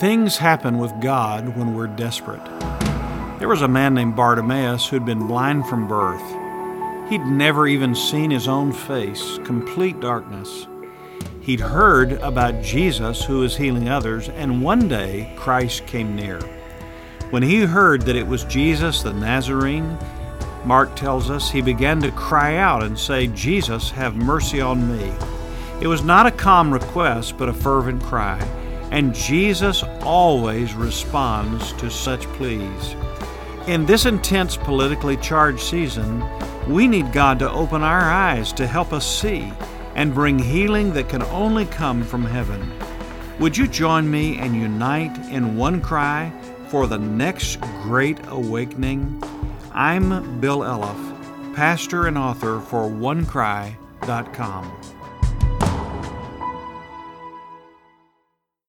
Things happen with God when we're desperate. There was a man named Bartimaeus who'd been blind from birth. He'd never even seen his own face, complete darkness. He'd heard about Jesus who was healing others, and one day Christ came near. When he heard that it was Jesus the Nazarene, Mark tells us he began to cry out and say, Jesus, have mercy on me. It was not a calm request, but a fervent cry and Jesus always responds to such pleas. In this intense politically charged season, we need God to open our eyes to help us see and bring healing that can only come from heaven. Would you join me and unite in one cry for the next great awakening? I'm Bill Elliff, pastor and author for OneCry.com.